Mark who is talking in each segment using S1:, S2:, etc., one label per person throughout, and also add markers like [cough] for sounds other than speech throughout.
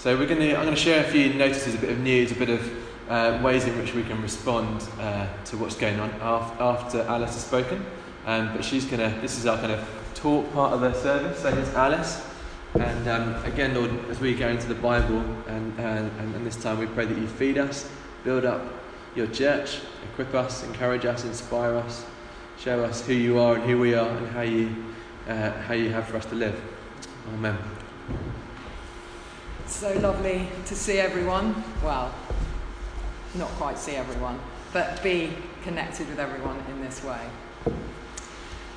S1: So we're going to, I'm going to share a few notices, a bit of news, a bit of uh, ways in which we can respond uh, to what's going on after Alice has spoken. Um, but she's going to, this is our kind of talk part of the service. So here's Alice. And um, again, Lord, as we go into the Bible and, and, and this time we pray that you feed us, build up your church, equip us, encourage us, inspire us, show us who you are and who we are and how you, uh, how you have for us to live. Amen.
S2: So lovely to see everyone. Well, not quite see everyone, but be connected with everyone in this way.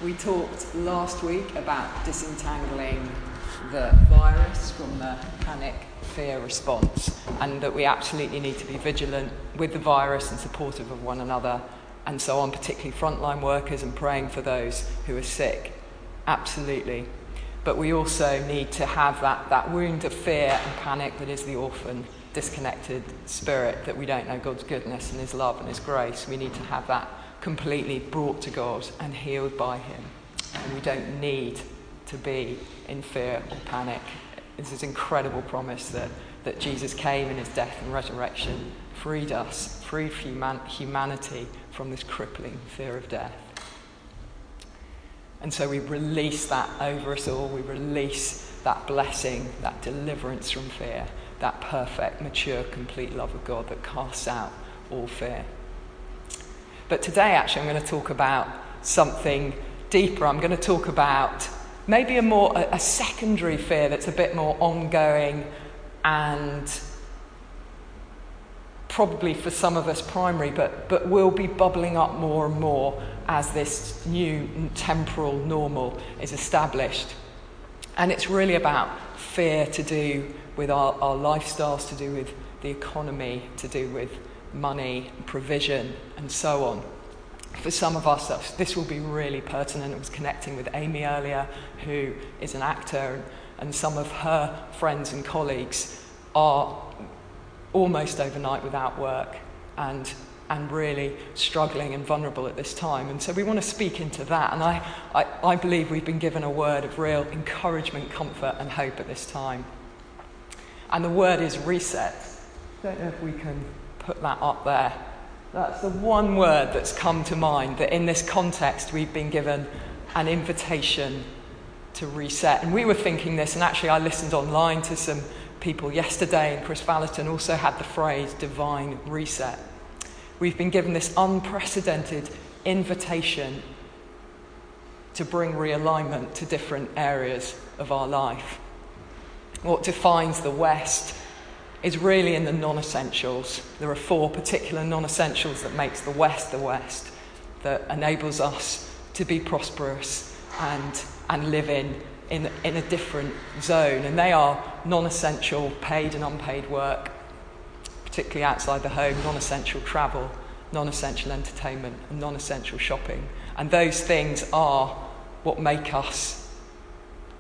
S2: We talked last week about disentangling the virus from the panic fear response, and that we absolutely need to be vigilant with the virus and supportive of one another, and so on, particularly frontline workers and praying for those who are sick. Absolutely. But we also need to have that, that wound of fear and panic that is the orphan, disconnected spirit that we don't know God's goodness and His love and His grace. We need to have that completely brought to God and healed by Him. And we don't need to be in fear or panic. It's this incredible promise that, that Jesus came in his death and resurrection, freed us, freed human, humanity from this crippling fear of death. And so we release that over us all. We release that blessing, that deliverance from fear, that perfect, mature, complete love of God that casts out all fear. But today, actually, I'm going to talk about something deeper. I'm going to talk about maybe a more a, secondary fear that's a bit more ongoing and probably for some of us primary, but, but will be bubbling up more and more as this new temporal normal is established. And it's really about fear to do with our, our lifestyles, to do with the economy, to do with money, provision, and so on. For some of us, this will be really pertinent. I was connecting with Amy earlier, who is an actor, and some of her friends and colleagues are almost overnight without work and, and really struggling and vulnerable at this time. And so we want to speak into that. And I, I, I believe we've been given a word of real encouragement, comfort, and hope at this time. And the word is reset. Don't know if we can put that up there. That's the one word that's come to mind that in this context we've been given an invitation to reset. And we were thinking this, and actually I listened online to some people yesterday, and Kris Vallotton also had the phrase divine reset. We've been given this unprecedented invitation to bring realignment to different areas of our life. What defines the West is really in the non essentials. There are four particular non essentials that makes the West the West, that enables us to be prosperous and, and live in in, in a different zone, and they are non essential paid and unpaid work, particularly outside the home, non essential travel, non essential entertainment, and non essential shopping. And those things are what make us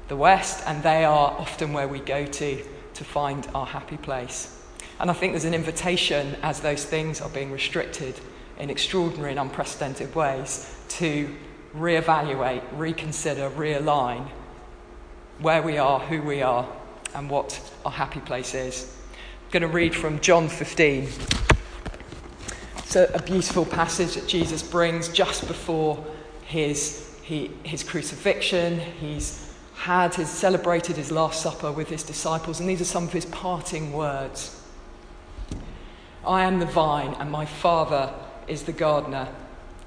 S2: the West, and they are often where we go to to find our happy place. And I think there's an invitation as those things are being restricted in extraordinary and unprecedented ways to reevaluate, reconsider, realign where we are, who we are, and what our happy place is. I'm going to read from John 15. It's a, a beautiful passage that Jesus brings just before his, he, his crucifixion. He's had his celebrated his last supper with his disciples, and these are some of his parting words. I am the vine, and my Father is the gardener.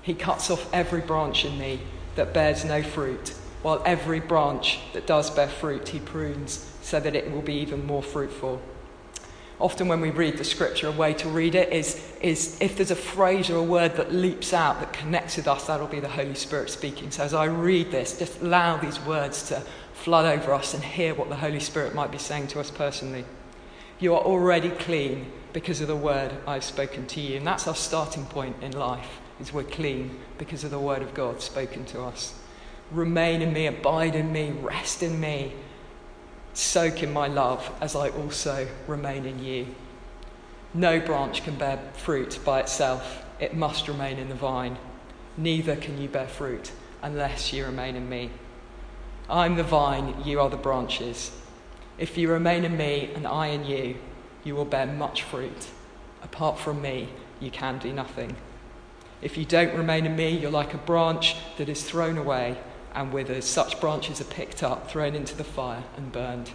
S2: He cuts off every branch in me that bears no fruit while every branch that does bear fruit he prunes so that it will be even more fruitful. Often, when we read the scripture, a way to read it is, is if there's a phrase or a word that leaps out that connects with us, that'll be the Holy Spirit speaking. So, as I read this, just allow these words to flood over us and hear what the Holy Spirit might be saying to us personally. You are already clean because of the word I've spoken to you. And that's our starting point in life, is we're clean because of the word of God spoken to us. Remain in me, abide in me, rest in me, soak in my love as I also remain in you. No branch can bear fruit by itself, it must remain in the vine. Neither can you bear fruit unless you remain in me. I'm the vine, you are the branches. If you remain in me and I in you, you will bear much fruit. Apart from me, you can do nothing. If you don't remain in me, you're like a branch that is thrown away and withers. Such branches are picked up, thrown into the fire, and burned.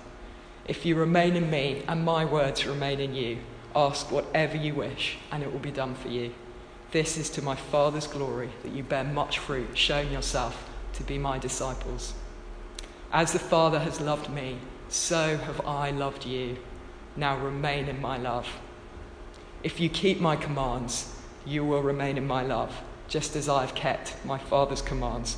S2: If you remain in me and my words remain in you, ask whatever you wish, and it will be done for you. This is to my Father's glory that you bear much fruit, showing yourself to be my disciples. As the Father has loved me, so have I loved you. Now remain in my love. If you keep my commands, you will remain in my love, just as I have kept my Father's commands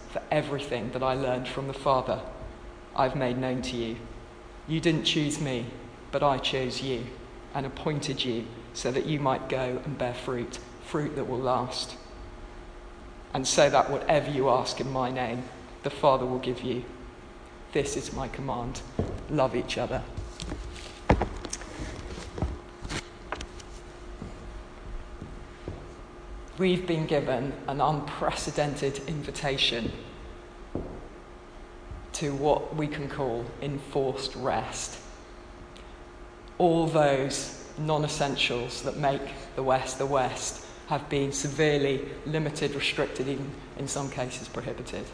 S2: for everything that I learned from the Father I've made known to you. You didn't choose me, but I chose you and appointed you so that you might go and bear fruit fruit that will last. And so that whatever you ask in my name, the Father will give you. This is my command love each other. We've been given an unprecedented invitation to what we can call enforced rest. All those non essentials that make the West the West have been severely limited, restricted, even in some cases prohibited.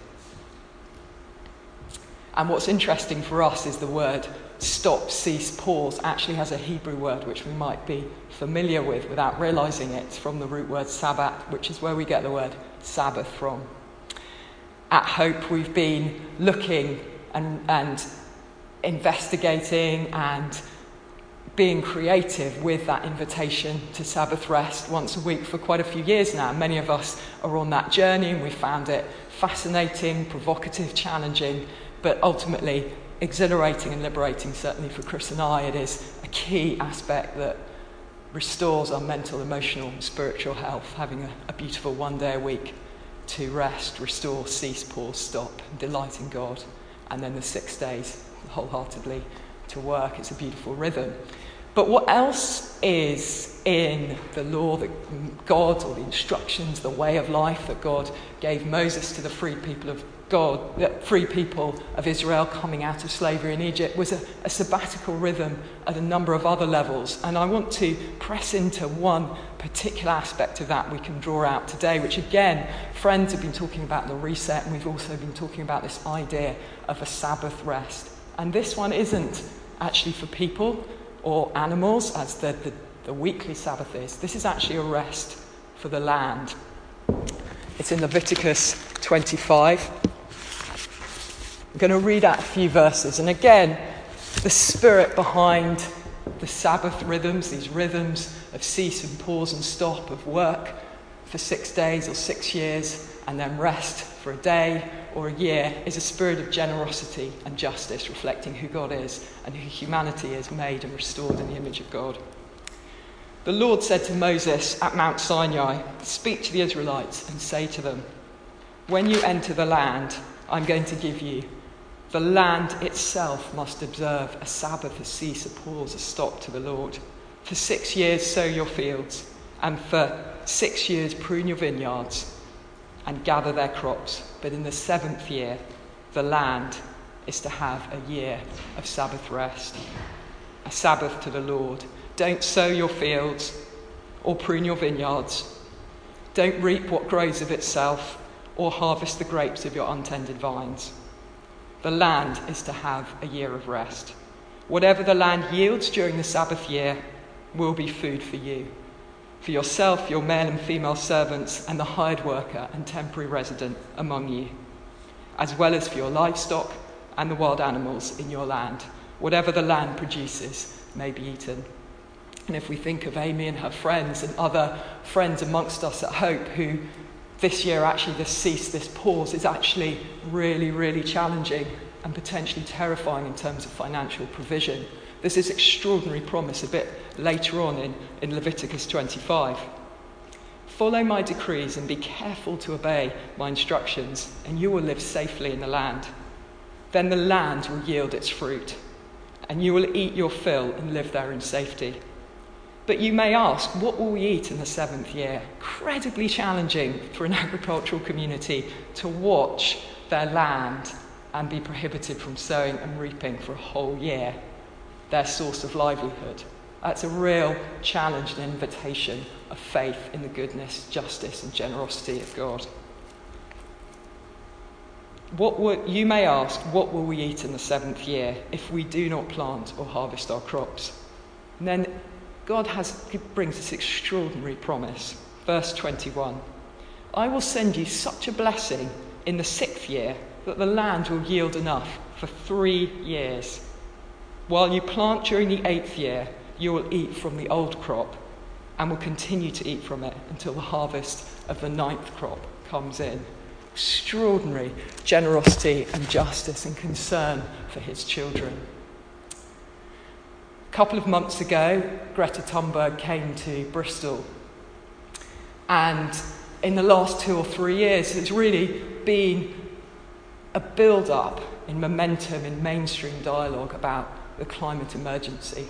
S2: And what's interesting for us is the word stop, cease, pause actually has a Hebrew word which we might be familiar with without realizing it. From the root word sabbat, which is where we get the word Sabbath from. At Hope, we've been looking and, and investigating and being creative with that invitation to Sabbath rest once a week for quite a few years now. Many of us are on that journey and we found it fascinating, provocative, challenging, but ultimately exhilarating and liberating, certainly for Chris and I. It is a key aspect that restores our mental, emotional, spiritual health, having a, a beautiful one day a week to rest, restore, cease, pause, stop, delight in God, and then the six days wholeheartedly to work. It's a beautiful rhythm. But what else is in the law that God, or the instructions, the way of life that God gave Moses to the free people of God, the free people of Israel coming out of slavery in Egypt, was a, a sabbatical rhythm at a number of other levels. And I want to press into one particular aspect of that we can draw out today, which again, friends have been talking about the reset, and we've also been talking about this idea of a Sabbath rest. And this one isn't actually for people, or animals, as the, the, the weekly Sabbath is. This is actually a rest for the land. It's in Leviticus 25. I'm going to read out a few verses. And again, the spirit behind the Sabbath rhythms, these rhythms of cease and pause and stop, of work for six days or six years, and then rest for a day or a year is a spirit of generosity and justice, reflecting who God is and who humanity is made and restored in the image of God. The Lord said to Moses at Mount Sinai, Speak to the Israelites and say to them, When you enter the land I'm going to give you, the land itself must observe a Sabbath, a cease, a pause, a stop to the Lord. For six years sow your fields, and for six years prune your vineyards and gather their crops. But in the seventh year, the land is to have a year of Sabbath rest, a Sabbath to the Lord. Don't sow your fields or prune your vineyards. Don't reap what grows of itself or harvest the grapes of your untended vines. The land is to have a year of rest. Whatever the land yields during the Sabbath year will be food for you for yourself, your male and female servants, and the hired worker and temporary resident among you, as well as for your livestock and the wild animals in your land. Whatever the land produces may be eaten. And if we think of Amy and her friends and other friends amongst us at Hope who this year actually this cease, this pause is actually really, really challenging and potentially terrifying in terms of financial provision. There's this extraordinary promise a bit later on in, in Leviticus 25. Follow my decrees and be careful to obey my instructions, and you will live safely in the land. Then the land will yield its fruit, and you will eat your fill and live there in safety. But you may ask, what will we eat in the seventh year? Incredibly challenging for an [laughs] agricultural community to watch their land and be prohibited from sowing and reaping for a whole year, their source of livelihood. That's a real challenge and invitation of faith in the goodness, justice, and generosity of God. What will, you may ask, what will we eat in the seventh year if we do not plant or harvest our crops? And then God has, brings this extraordinary promise. Verse 21 I will send you such a blessing in the sixth year that the land will yield enough for three years. While you plant during the eighth year, you will eat from the old crop and will continue to eat from it until the harvest of the ninth crop comes in. Extraordinary generosity and justice and concern for his children. A couple of months ago, Greta Thunberg came to Bristol. And in the last two or three years, it's really been a build up in momentum in mainstream dialogue about the climate emergency.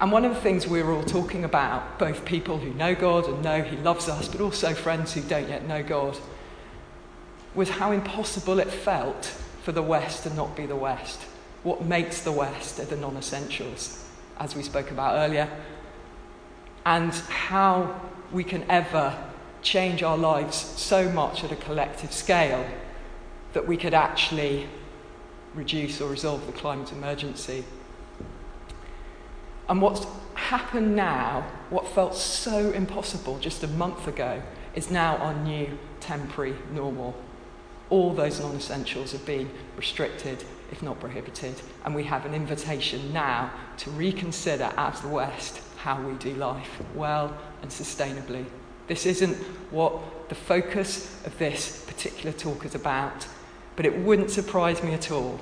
S2: And one of the things we were all talking about, both people who know God and know He loves us, but also friends who don't yet know God, was how impossible it felt for the West to not be the West. What makes the West are the non essentials, as we spoke about earlier, and how we can ever change our lives so much at a collective scale that we could actually reduce or resolve the climate emergency. And what's happened now, what felt so impossible just a month ago, is now our new temporary normal. All those non essentials have been restricted, if not prohibited, and we have an invitation now to reconsider as the West how we do life well and sustainably. This isn't what the focus of this particular talk is about, but it wouldn't surprise me at all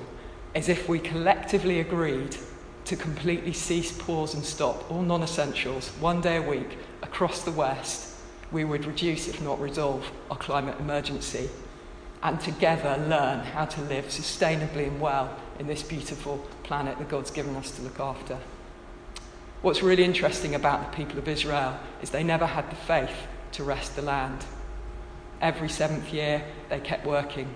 S2: as if we collectively agreed to completely cease, pause, and stop all non essentials one day a week across the West, we would reduce, if not resolve, our climate emergency and together learn how to live sustainably and well in this beautiful planet that God's given us to look after. What's really interesting about the people of Israel is they never had the faith to rest the land. Every seventh year, they kept working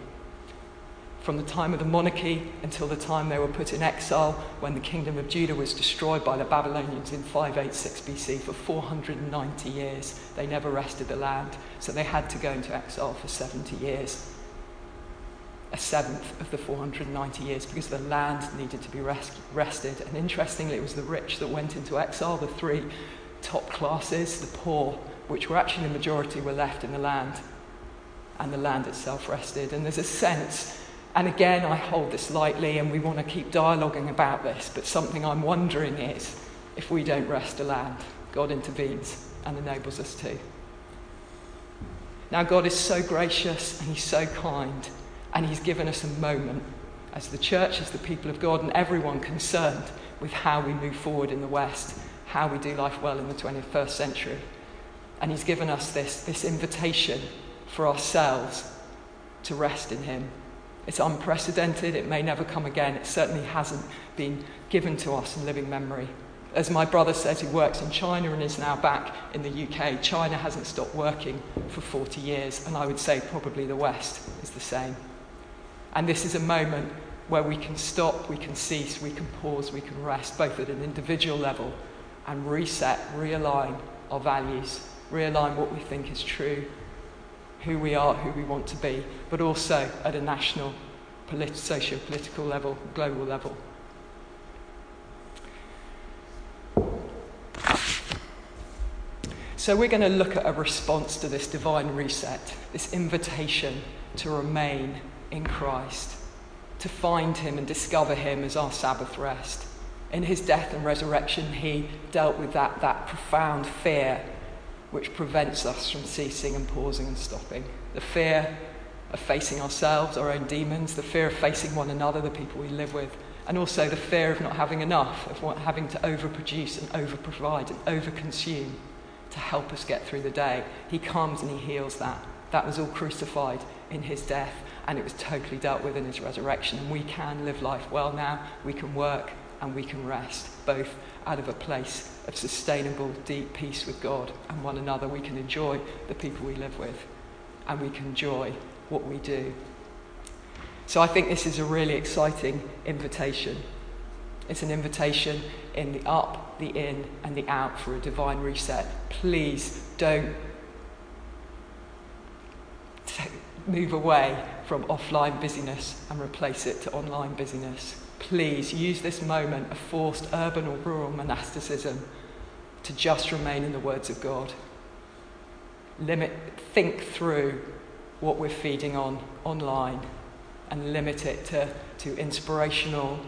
S2: from the time of the monarchy until the time they were put in exile when the kingdom of Judah was destroyed by the Babylonians in 586 BC for 490 years. They never rested the land, so they had to go into exile for 70 years. A seventh of the 490 years because the land needed to be rest- rested. And interestingly, it was the rich that went into exile, the three top classes, the poor, which were actually the majority, were left in the land. And the land itself rested. And there's a sense and again, I hold this lightly and we want to keep dialoguing about this, but something I'm wondering is if we don't rest the land, God intervenes and enables us to. Now, God is so gracious and He's so kind, and He's given us a moment as the church, as the people of God, and everyone concerned with how we move forward in the West, how we do life well in the 21st century. And He's given us this, this invitation for ourselves to rest in Him it's unprecedented. It may never come again. It certainly hasn't been given to us in living memory. As my brother says, he works in China and is now back in the UK. China hasn't stopped working for 40 years, and I would say probably the West is the same. And this is a moment where we can stop, we can cease, we can pause, we can rest, both at an individual level and reset, realign our values, realign what we think is true, who we are, who we want to be, but also at a national, polit- socio political level, global level. So, we're going to look at a response to this divine reset, this invitation to remain in Christ, to find Him and discover Him as our Sabbath rest. In His death and resurrection, He dealt with that, that profound fear which prevents us from ceasing and pausing and stopping. The fear of facing ourselves, our own demons, the fear of facing one another, the people we live with, and also the fear of not having enough, of having to overproduce and overprovide and overconsume to help us get through the day. He comes and he heals that. That was all crucified in his death, and it was totally dealt with in his resurrection. And we can live life well now. We can work and we can rest, both out of a place of sustainable, deep peace with God and one another. We can enjoy the people we live with, and we can enjoy what we do. So I think this is a really exciting invitation. It's an invitation in the up, the in, and the out for a divine reset. Please don't [laughs] move away from offline busyness and replace it to online busyness. Please use this moment of forced urban or rural monasticism to just remain in the words of God. Limit, think through what we're feeding on online and limit it to, to inspirational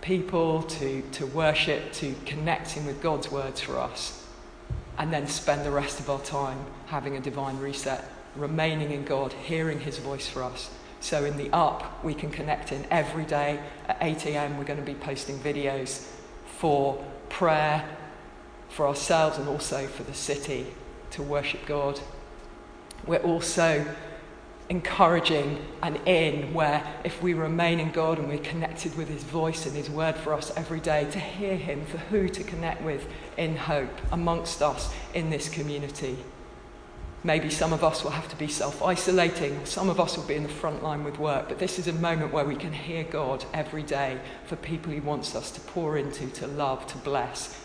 S2: people, to, to worship, to connecting with God's words for us. And then spend the rest of our time having a divine reset, remaining in God, hearing His voice for us. So in the up, we can connect in every day at 8 a.m. We're going to be posting videos for prayer for ourselves and also for the city to worship God. We're also encouraging and in where if we remain in God and we're connected with His voice and His word for us every day, to hear Him for who to connect with in hope amongst us in this community. Maybe some of us will have to be self isolating, some of us will be in the front line with work, but this is a moment where we can hear God every day for people He wants us to pour into, to love, to bless.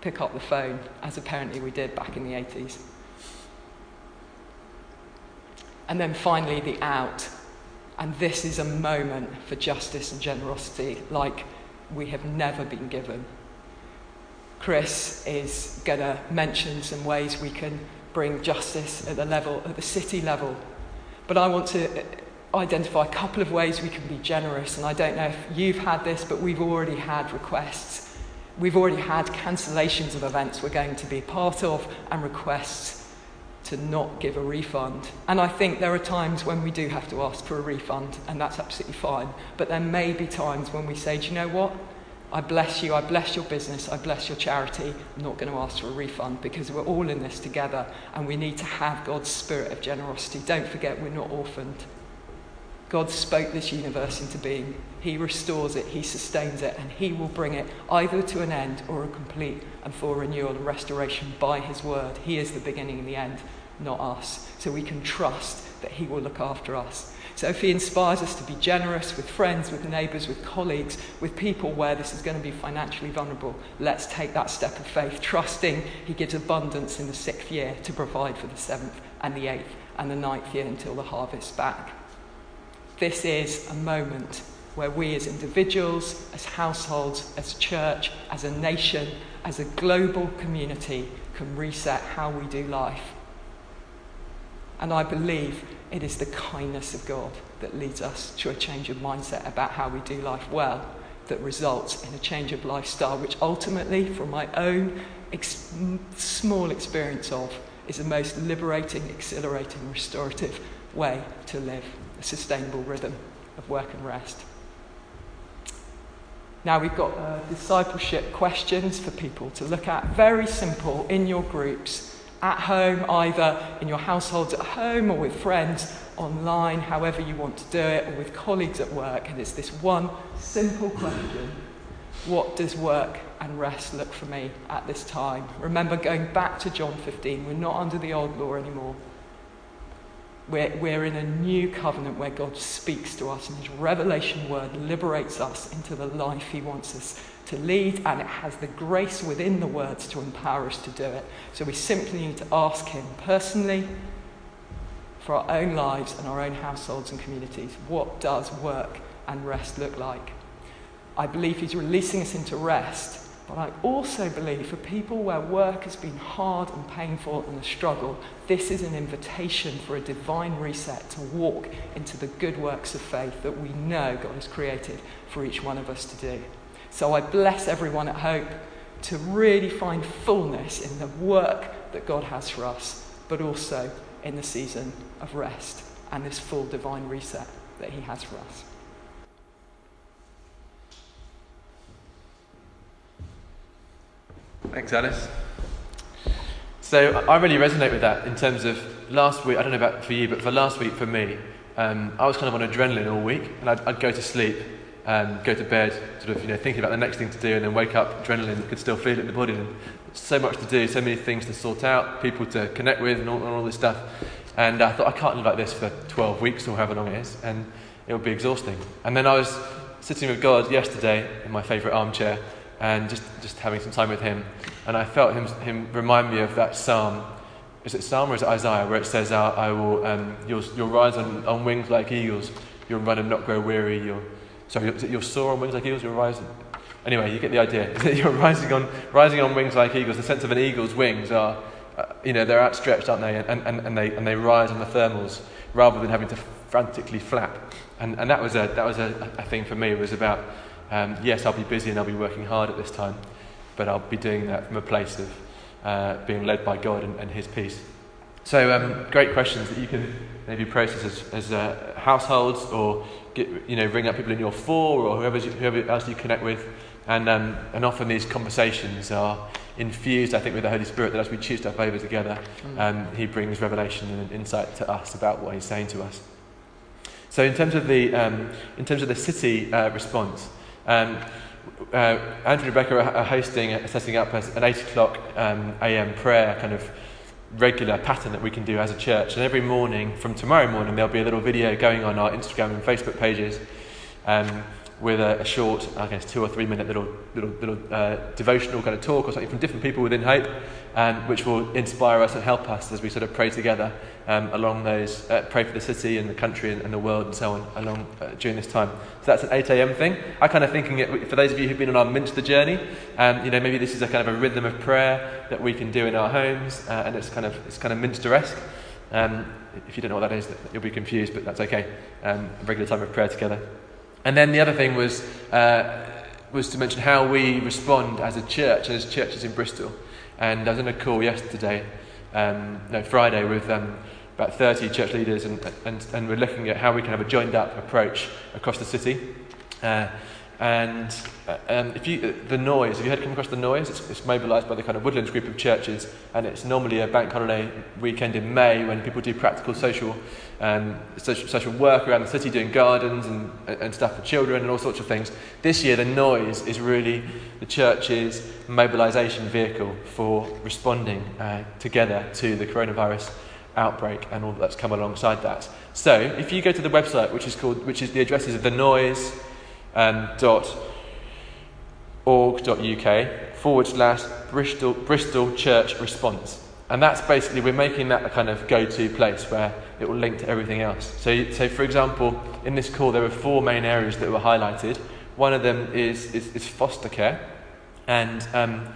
S2: Pick up the phone, as apparently we did back in the 80s. And then finally, the out. And this is a moment for justice and generosity like we have never been given. Chris is going to mention some ways we can bring justice at the level, at the city level. But I want to uh, identify a couple of ways we can be generous. And I don't know if you've had this, but we've already had requests. We've already had cancellations of events we're going to be part of and requests to not give a refund. And I think there are times when we do have to ask for a refund, and that's absolutely fine. But there may be times when we say, do you know what? I bless you, I bless your business, I bless your charity. I'm not going to ask for a refund because we're all in this together and we need to have God's spirit of generosity. Don't forget, we're not orphaned. God spoke this universe into being. He restores it, He sustains it, and He will bring it either to an end or a complete and full renewal and restoration by His word. He is the beginning and the end, not us. So we can trust that He will look after us. So if He inspires us to be generous with friends, with neighbours, with colleagues, with people where this is going to be financially vulnerable, let's take that step of faith, trusting He gives abundance in the sixth year to provide for the seventh and the eighth and the ninth year until the harvest back. This is a moment where we as individuals, as households, as church, as a nation, as a global community can reset how we do life. And I believe it is the kindness of God that leads us to a change of mindset about how we do life well, that results in a change of lifestyle, which ultimately, from my own ex- small experience of, is the most liberating, exhilarating, restorative way to live a sustainable rhythm of work and rest. Now we've got uh, discipleship questions for people to look at. Very simple in your groups, at home, either in your households at home or with friends online, however you want to do it, or with colleagues at work. And it's this one simple question What does work and rest look for me at this time? Remember, going back to John 15, we're not under the old law anymore. We're, we're in a new covenant where God speaks to us and His revelation word liberates us into the life He wants us to lead, and it has the grace within the words to empower us to do it. So we simply need to ask Him personally, for our own lives and our own households and communities, what does work and rest look like? I believe He's releasing us into rest but I also believe for people where work has been hard and painful and a struggle, this is an invitation for a divine reset to walk into the good works of faith that we know God has created for each one of us to do. So I bless everyone at Hope to really find fullness in the work that God has for us, but also in the season of rest and this full divine reset that He has for us.
S1: Thanks, Alice. So I really resonate with that in terms of last week. I don't know about for you, but for last week for me, um, I was kind of on adrenaline all week, and I'd, I'd go to sleep, um, go to bed, sort of you know thinking about the next thing to do, and then wake up adrenaline could still feel it in the body, and so much to do, so many things to sort out, people to connect with, and all, and all this stuff. And I thought I can't live like this for 12 weeks or however long it is, and it would be exhausting. And then I was sitting with God yesterday in my favourite armchair, and just, just having some time with Him. And I felt Him, him remind me of that psalm. Is it Psalm or is it Isaiah where it says, I, will, um, you'll, you'll rise on, on wings like eagles, you'll run and not grow weary, you'll, sorry, you'll soar on wings like eagles, you'll rise. Anyway, you get the idea. [laughs] you're rising on, rising on wings like eagles. The sense of an eagle's wings are, uh, you know, they're outstretched, aren't they? And, and, and, they, and they rise on the thermals rather than having to frantically flap. And, and that was, a, that was a, a thing for me. It was about um, yes, I'll be busy and I'll be working hard at this time, but I'll be doing that from a place of uh, being led by God and, and His peace. So, um, great questions that you can maybe process as, as uh, households or get, you know, bring up people in your four or whoever, whoever else you connect with. And, um, and often these conversations are infused, I think, with the Holy Spirit that as we choose stuff over together, mm. um, He brings revelation and insight to us about what He's saying to us. So, in terms of the, um, in terms of the city uh, response, um, uh, Andrew and Rebecca are hosting, setting up an 8 o'clock um, a.m. prayer kind of regular pattern that we can do as a church. And every morning, from tomorrow morning, there'll be a little video going on our Instagram and Facebook pages. Um, with a, a, short, I guess, two or three minute little, little, little uh, devotional kind of talk or something from different people within Hope, um, which will inspire us and help us as we sort of pray together um, along those, uh, pray for the city and the country and, and the world and so on along uh, during this time. So that's an 8 a.m. thing. I kind of thinking it, for those of you who've been on our Minster journey, um, you know, maybe this is a kind of a rhythm of prayer that we can do in our homes, uh, and it's kind of it's kind of Minster-esque. Um, if you don't know what that is, you'll be confused, but that's okay. Um, regular time of prayer together. And then the other thing was, uh, was to mention how we respond as a church, as churches in Bristol. And I was in a call yesterday, um, no, Friday, with um, about 30 church leaders, and, and, and we're looking at how we can have a joined up approach across the city. Uh, and uh, um, if you, uh, the noise, have you heard come across the noise? It's, it's mobilised by the kind of Woodlands group of churches, and it's normally a bank holiday weekend in May when people do practical social, um, social, social work around the city, doing gardens and, and stuff for children and all sorts of things. This year, the noise is really the church's mobilisation vehicle for responding uh, together to the coronavirus outbreak and all that's come alongside that. So, if you go to the website, which is called, which is the addresses of the noise um, dot org.uk forward slash Bristol, Bristol Church Response. And that's basically, we're making that a kind of go to place where it will link to everything else. So, so, for example, in this call, there were four main areas that were highlighted. One of them is, is, is foster care. And um,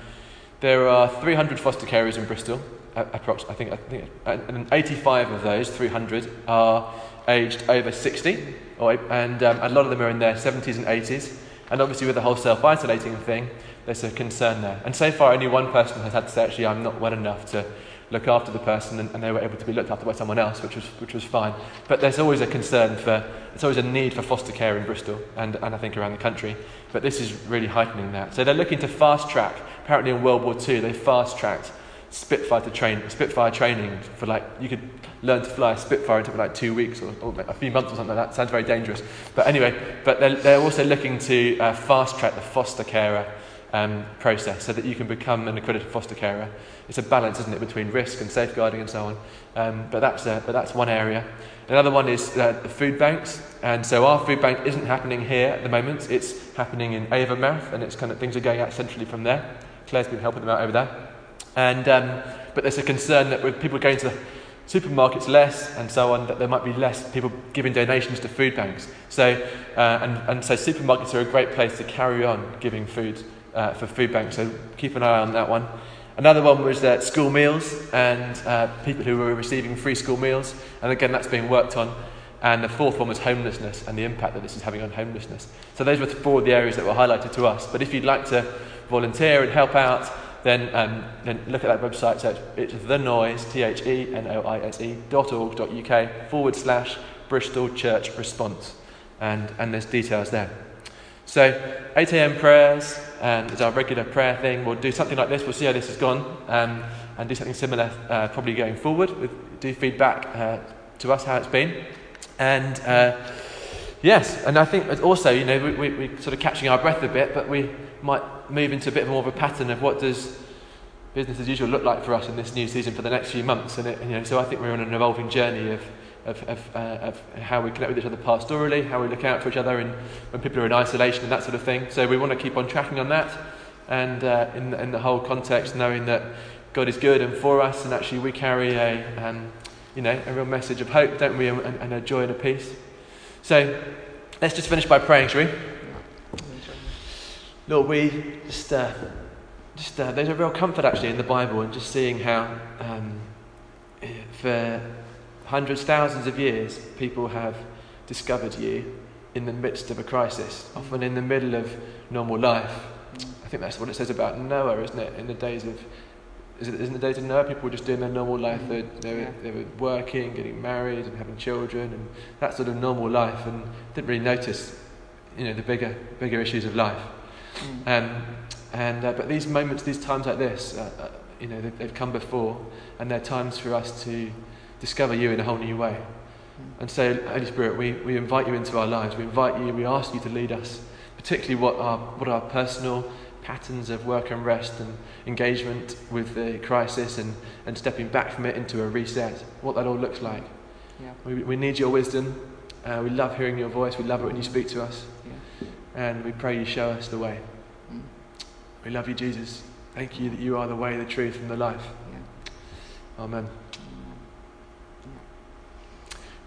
S1: there are 300 foster carers in Bristol, approximately, I think, I think and 85 of those, 300, are aged over 60, and um, a lot of them are in their 70s and 80s. And obviously, with the whole self isolating thing, there's a concern there. And so far, only one person has had to say, actually, I'm not well enough to look after the person, and, and, they were able to be looked after by someone else, which was, which was fine. But there's always a concern for, there's always a need for foster care in Bristol, and, and I think around the country. But this is really heightening that. So they're looking to fast track. Apparently, in World War II, they fast tracked Spitfire train Spitfire training for like you could learn to fly a Spitfire in like two weeks or, or, a few months or something like that. Sounds very dangerous. But anyway, but they're, they're also looking to uh, fast track the foster carer um, process so that you can become an accredited foster carer. It's a balance, isn't it, between risk and safeguarding and so on. Um, but that's uh, but that's one area. Another one is uh, the food banks, and so our food bank isn't happening here at the moment. It's happening in Avonmouth, and it's kind of things are going out centrally from there. Claire's been helping them out over there. And, um, but there's a concern that with people going to supermarkets less and so on, that there might be less people giving donations to food banks. So, uh, and, and so supermarkets are a great place to carry on giving food uh, for food banks. So keep an eye on that one. Another one was uh, school meals and uh, people who were receiving free school meals. And again, that's being worked on. And the fourth one was homelessness and the impact that this is having on homelessness. So those were four of the areas that were highlighted to us. But if you'd like to volunteer and help out, then, um, then look at that website. So it's, it's the noise, T H E N O I S E, dot org dot UK forward slash Bristol Church Response. And, and there's details there. So 8 a.m. prayers um, is our regular prayer thing. We'll do something like this. We'll see how this has gone um, and do something similar uh, probably going forward. With, do feedback uh, to us how it's been. And uh, yes, and I think also, you know, we, we, we're sort of catching our breath a bit, but we might move into a bit more of a pattern of what does business as usual look like for us in this new season for the next few months. And, it, you know, so I think we're on an evolving journey of of, of, uh, of, how we connect with each other pastorally, how we look out for each other in, when people are in isolation and that sort of thing. So we want to keep on tracking on that and uh, in, in the whole context, knowing that God is good and for us, and actually we carry a, um, you know, a real message of hope, don't we, and, and a joy and a peace. So let's just finish by praying, shall we? Lord, we just, uh, just uh, there's a real comfort actually in the Bible and just seeing how um, for hundreds, thousands of years, people have discovered you in the midst of a crisis, often in the middle of normal life. I think that's what it says about Noah, isn't it? In the days of, is it, isn't the days of Noah, people were just doing their normal life. They, they, were, they were working, getting married, and having children, and that sort of normal life, and didn't really notice, you know, the bigger, bigger issues of life. Um, and uh, but these moments, these times like this, uh, uh, you know, they've, they've come before, and they're times for us to discover you in a whole new way. And so, Holy Spirit, we, we invite you into our lives. We invite you, we ask you to lead us, particularly what our, what are personal patterns of work and rest and engagement with the crisis and, and stepping back from it into a reset, what that all looks like.
S2: Yeah.
S1: We, we need your wisdom. Uh, we love hearing your voice. We love it when you speak to us. And we pray you show us the way.
S2: Mm.
S1: We love you, Jesus. Thank you that you are the way, the truth, and the life.
S2: Yeah.
S1: Amen.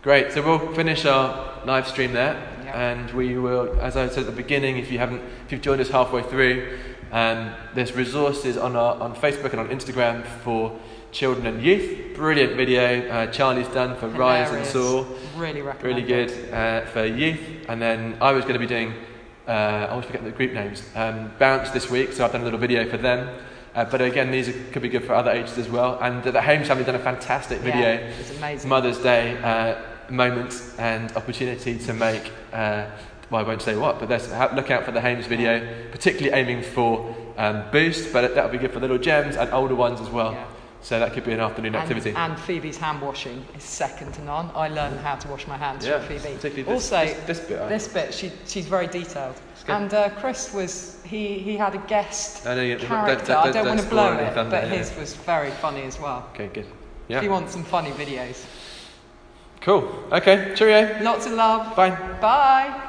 S1: Great. So we'll finish our live stream there, and we will, as I said at the beginning, if you haven't, if you've joined us halfway through, um, there's resources on our, on Facebook and on Instagram for children and youth. Brilliant video uh, Charlie's done for Rise and Soar.
S2: Really recommend
S1: Really good uh, for youth. And then I was going to be doing, I always forget the group names, um, Bounce this week, so I've done a little video for them. Uh, but again, these are, could be good for other ages as well. And the Holmes family done a fantastic video.
S2: Yeah, it's amazing.
S1: Mother's Day uh, moment and opportunity to make, uh, well, I won't say what, but look out for the Hames video, particularly aiming for um, boost, but that'll be good for little gems and older ones as well.
S2: Yeah.
S1: So that could be an afternoon
S2: And,
S1: activity.
S2: and Phoebe's hand washing is second to none. I learned how to wash my hands
S1: yeah,
S2: from Phoebe.
S1: particularly this,
S2: also,
S1: this, this bit. I-
S2: this bit, she, she's very detailed. And uh, Chris was, he, he had a guest
S1: I know you- don't-
S2: character.
S1: don't-
S2: I don't
S1: don't
S2: want to blow it, but
S1: yeah.
S2: his was very funny as well.
S1: Okay, good. Yeah.
S2: If
S1: Yeah.
S2: you want some funny videos.
S1: Cool. Okay, cheerio.
S2: Lots of love.
S1: Bye.
S2: Bye.